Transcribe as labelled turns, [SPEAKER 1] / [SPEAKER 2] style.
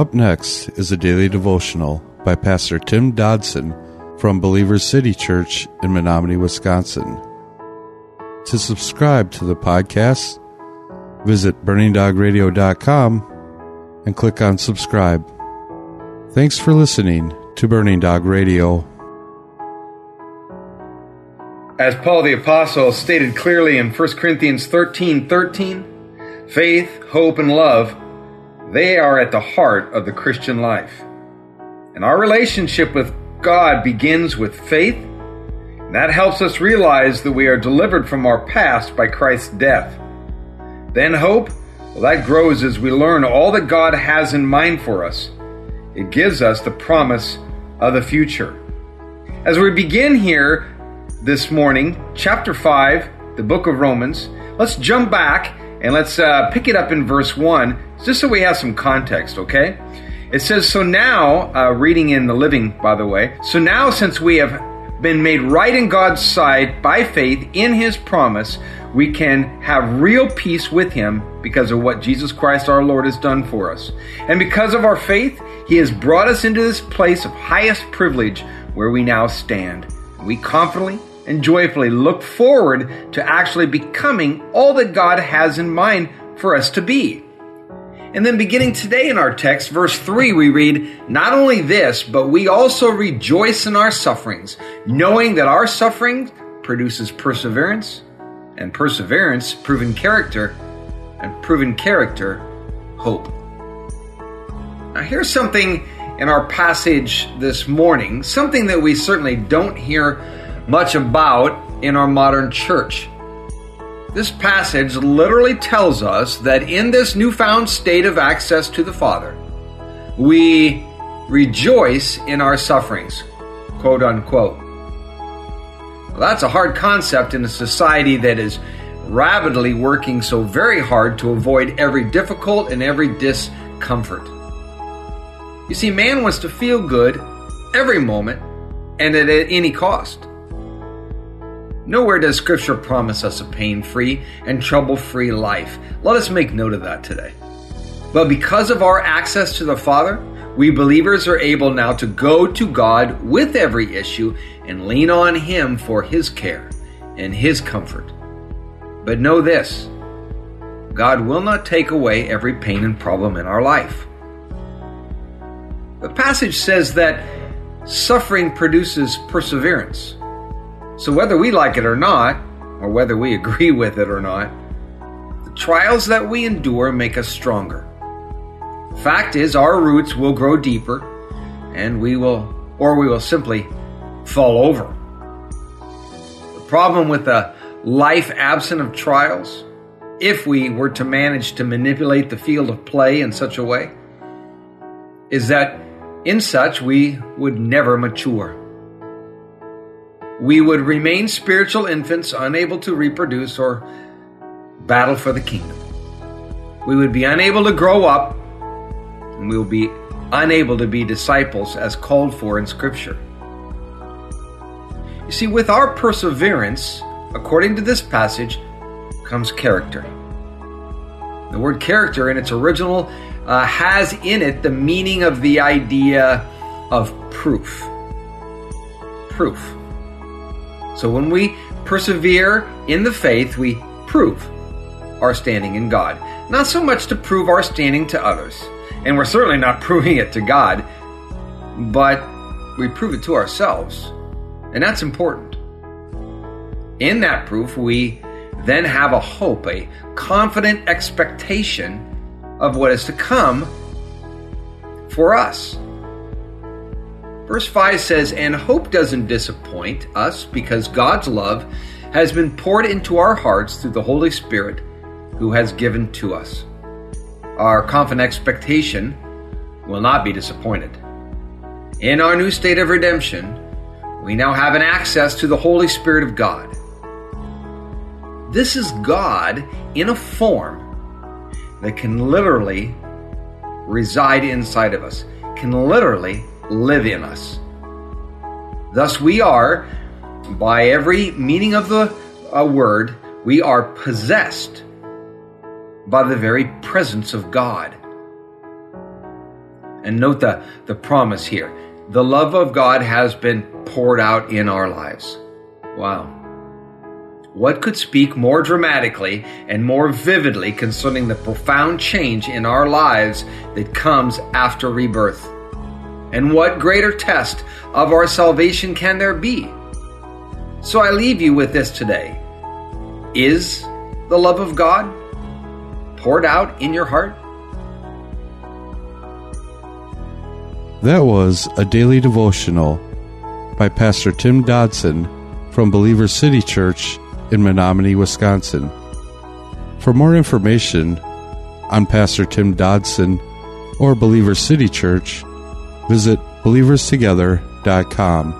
[SPEAKER 1] Up next is a daily devotional by Pastor Tim Dodson from Believers City Church in Menominee, Wisconsin. To subscribe to the podcast, visit burningdogradio.com and click on subscribe. Thanks for listening to Burning Dog Radio.
[SPEAKER 2] As Paul the Apostle stated clearly in 1 Corinthians 13 13, faith, hope, and love, they are at the heart of the Christian life. And our relationship with God begins with faith. That helps us realize that we are delivered from our past by Christ's death. Then hope, well, that grows as we learn all that God has in mind for us. It gives us the promise of the future. As we begin here this morning, chapter 5, the book of Romans. Let's jump back and let's uh, pick it up in verse 1, just so we have some context, okay? It says, So now, uh, reading in the living, by the way, so now since we have been made right in God's sight by faith in His promise, we can have real peace with Him because of what Jesus Christ our Lord has done for us. And because of our faith, He has brought us into this place of highest privilege where we now stand. We confidently and joyfully look forward to actually becoming all that God has in mind for us to be. And then beginning today in our text, verse 3, we read, Not only this, but we also rejoice in our sufferings, knowing that our suffering produces perseverance, and perseverance, proven character, and proven character, hope. Now, here's something in our passage this morning, something that we certainly don't hear much about in our modern church. This passage literally tells us that in this newfound state of access to the Father, we rejoice in our sufferings, quote unquote. Well, that's a hard concept in a society that is rapidly working so very hard to avoid every difficult and every discomfort. You see, man wants to feel good every moment and at any cost. Nowhere does Scripture promise us a pain free and trouble free life. Let us make note of that today. But because of our access to the Father, we believers are able now to go to God with every issue and lean on Him for His care and His comfort. But know this God will not take away every pain and problem in our life. The passage says that suffering produces perseverance. So, whether we like it or not, or whether we agree with it or not, the trials that we endure make us stronger. Fact is, our roots will grow deeper, and we will, or we will simply fall over. The problem with a life absent of trials, if we were to manage to manipulate the field of play in such a way, is that in such we would never mature we would remain spiritual infants unable to reproduce or battle for the kingdom. We would be unable to grow up, and we will be unable to be disciples as called for in Scripture. You see, with our perseverance, according to this passage, comes character. The word character in its original uh, has in it the meaning of the idea of proof. Proof. So when we persevere in the faith, we prove our standing in God. Not so much to prove our standing to others, and we're certainly not proving it to God, but we prove it to ourselves. And that's important. In that proof, we then have a hope, a confident expectation of what is to come for us. Verse 5 says, And hope doesn't disappoint us because God's love has been poured into our hearts through the Holy Spirit who has given to us. Our confident expectation will not be disappointed. In our new state of redemption, we now have an access to the Holy Spirit of God. This is God in a form that can literally reside inside of us, can literally live in us. Thus, we are, by every meaning of the uh, word, we are possessed by the very presence of God. And note the, the promise here. The love of God has been poured out in our lives. Wow. What could speak more dramatically and more vividly concerning the profound change in our lives that comes after rebirth? And what greater test of our salvation can there be? So I leave you with this today. Is the love of God poured out in your heart?
[SPEAKER 1] That was a daily devotional by Pastor Tim Dodson from Believer City Church in Menominee, Wisconsin. For more information on Pastor Tim Dodson or Believer City Church, visit believerstogether.com.